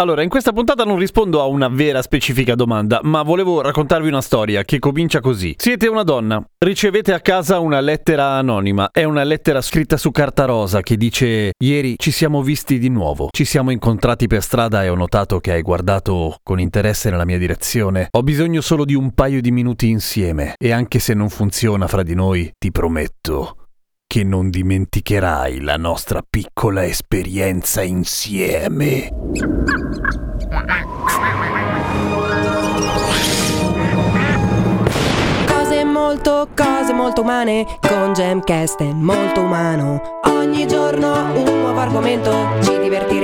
Allora, in questa puntata non rispondo a una vera specifica domanda, ma volevo raccontarvi una storia che comincia così. Siete una donna, ricevete a casa una lettera anonima, è una lettera scritta su carta rosa che dice Ieri ci siamo visti di nuovo, ci siamo incontrati per strada e ho notato che hai guardato con interesse nella mia direzione. Ho bisogno solo di un paio di minuti insieme e anche se non funziona fra di noi, ti prometto che non dimenticherai la nostra piccola esperienza insieme. Cose molto, cose molto umane con Gemcast è molto umano. Ogni giorno un nuovo argomento, ci divertiremo.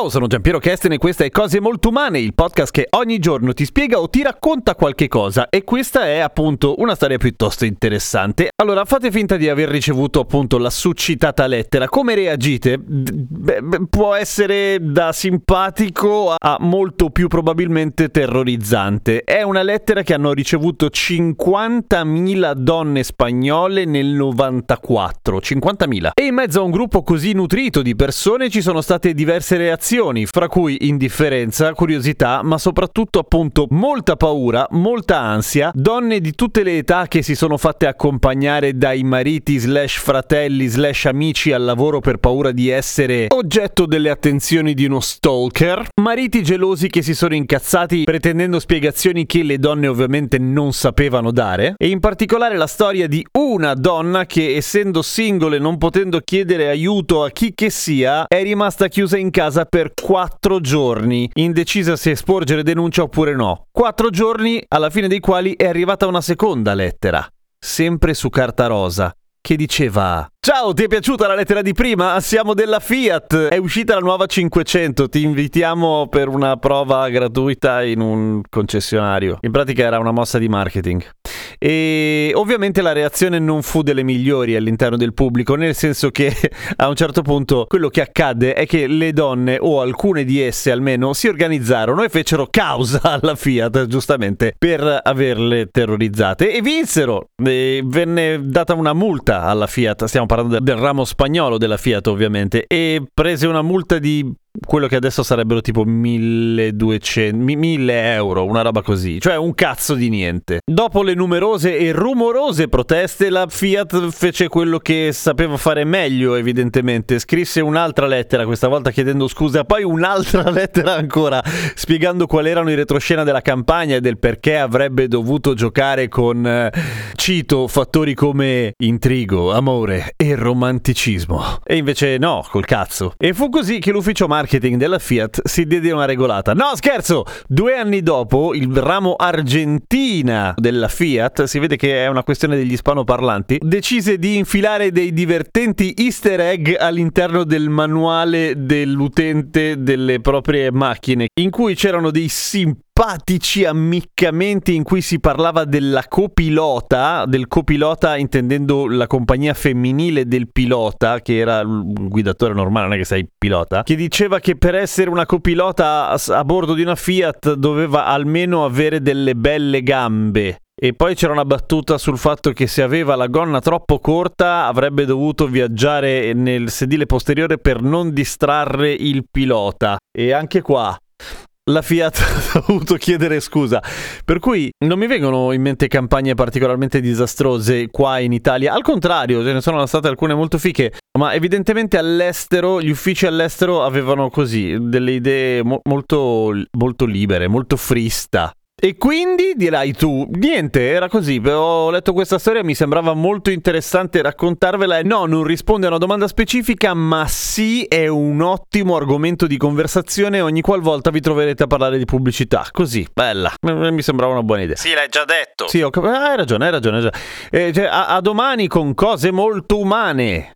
Ciao, sono Giampiero Kesten e questa è Cose Molto Umane, il podcast che ogni giorno ti spiega o ti racconta qualche cosa e questa è appunto una storia piuttosto interessante. Allora, fate finta di aver ricevuto appunto la succitata lettera. Come reagite? Beh, può essere da simpatico a molto più probabilmente terrorizzante. È una lettera che hanno ricevuto 50.000 donne spagnole nel 94, 50.000. E in mezzo a un gruppo così nutrito di persone ci sono state diverse reazioni reazioni, fra cui indifferenza, curiosità, ma soprattutto appunto molta paura, molta ansia, donne di tutte le età che si sono fatte accompagnare dai mariti slash fratelli slash amici al lavoro per paura di essere oggetto delle attenzioni di uno stalker, mariti gelosi che si sono incazzati pretendendo spiegazioni che le donne ovviamente non sapevano dare, e in particolare la storia di una donna che essendo single e non potendo chiedere aiuto a chi che sia, è rimasta chiusa in casa casa per quattro giorni, indecisa se sporgere denuncia oppure no. Quattro giorni alla fine dei quali è arrivata una seconda lettera, sempre su carta rosa, che diceva Ciao, ti è piaciuta la lettera di prima? Siamo della Fiat, è uscita la nuova 500, ti invitiamo per una prova gratuita in un concessionario. In pratica era una mossa di marketing. E ovviamente la reazione non fu delle migliori all'interno del pubblico, nel senso che a un certo punto quello che accadde è che le donne, o alcune di esse almeno, si organizzarono e fecero causa alla Fiat, giustamente, per averle terrorizzate e vinsero. E venne data una multa alla Fiat, stiamo parlando del ramo spagnolo della Fiat ovviamente, e prese una multa di quello che adesso sarebbero tipo 1200 1000 euro, una roba così, cioè un cazzo di niente. Dopo le numerose e rumorose proteste, la Fiat fece quello che sapeva fare meglio, evidentemente. Scrisse un'altra lettera, questa volta chiedendo scusa, poi un'altra lettera ancora, spiegando quali erano i retroscena della campagna e del perché avrebbe dovuto giocare con, eh, cito, fattori come intrigo, amore e romanticismo. E invece no, col cazzo. E fu così che l'ufficio marketing della Fiat si diede una regolata. No, scherzo! Due anni dopo, il ramo Argentina della Fiat, si vede che è una questione degli ispanoparlanti, decise di infilare dei divertenti easter egg all'interno del manuale dell'utente delle proprie macchine, in cui c'erano dei simpatici simpatici ammiccamenti in cui si parlava della copilota, del copilota intendendo la compagnia femminile del pilota, che era il guidatore normale, non è che sei pilota, che diceva che per essere una copilota a, a bordo di una Fiat doveva almeno avere delle belle gambe. E poi c'era una battuta sul fatto che se aveva la gonna troppo corta avrebbe dovuto viaggiare nel sedile posteriore per non distrarre il pilota. E anche qua la Fiat ha dovuto chiedere scusa. Per cui non mi vengono in mente campagne particolarmente disastrose qua in Italia. Al contrario, ce ne sono state alcune molto fiche. Ma evidentemente all'estero, gli uffici all'estero avevano così delle idee mo- molto, molto libere, molto frista E quindi dirai tu, niente, era così, ho letto questa storia, mi sembrava molto interessante raccontarvela. No, non risponde a una domanda specifica, ma sì, è un ottimo argomento di conversazione ogni qualvolta vi troverete a parlare di pubblicità. Così, bella, mi sembrava una buona idea. Sì, l'hai già detto. Sì, ho cap- ah, hai ragione, hai ragione. Hai ragione. Eh, cioè, a-, a domani con cose molto umane.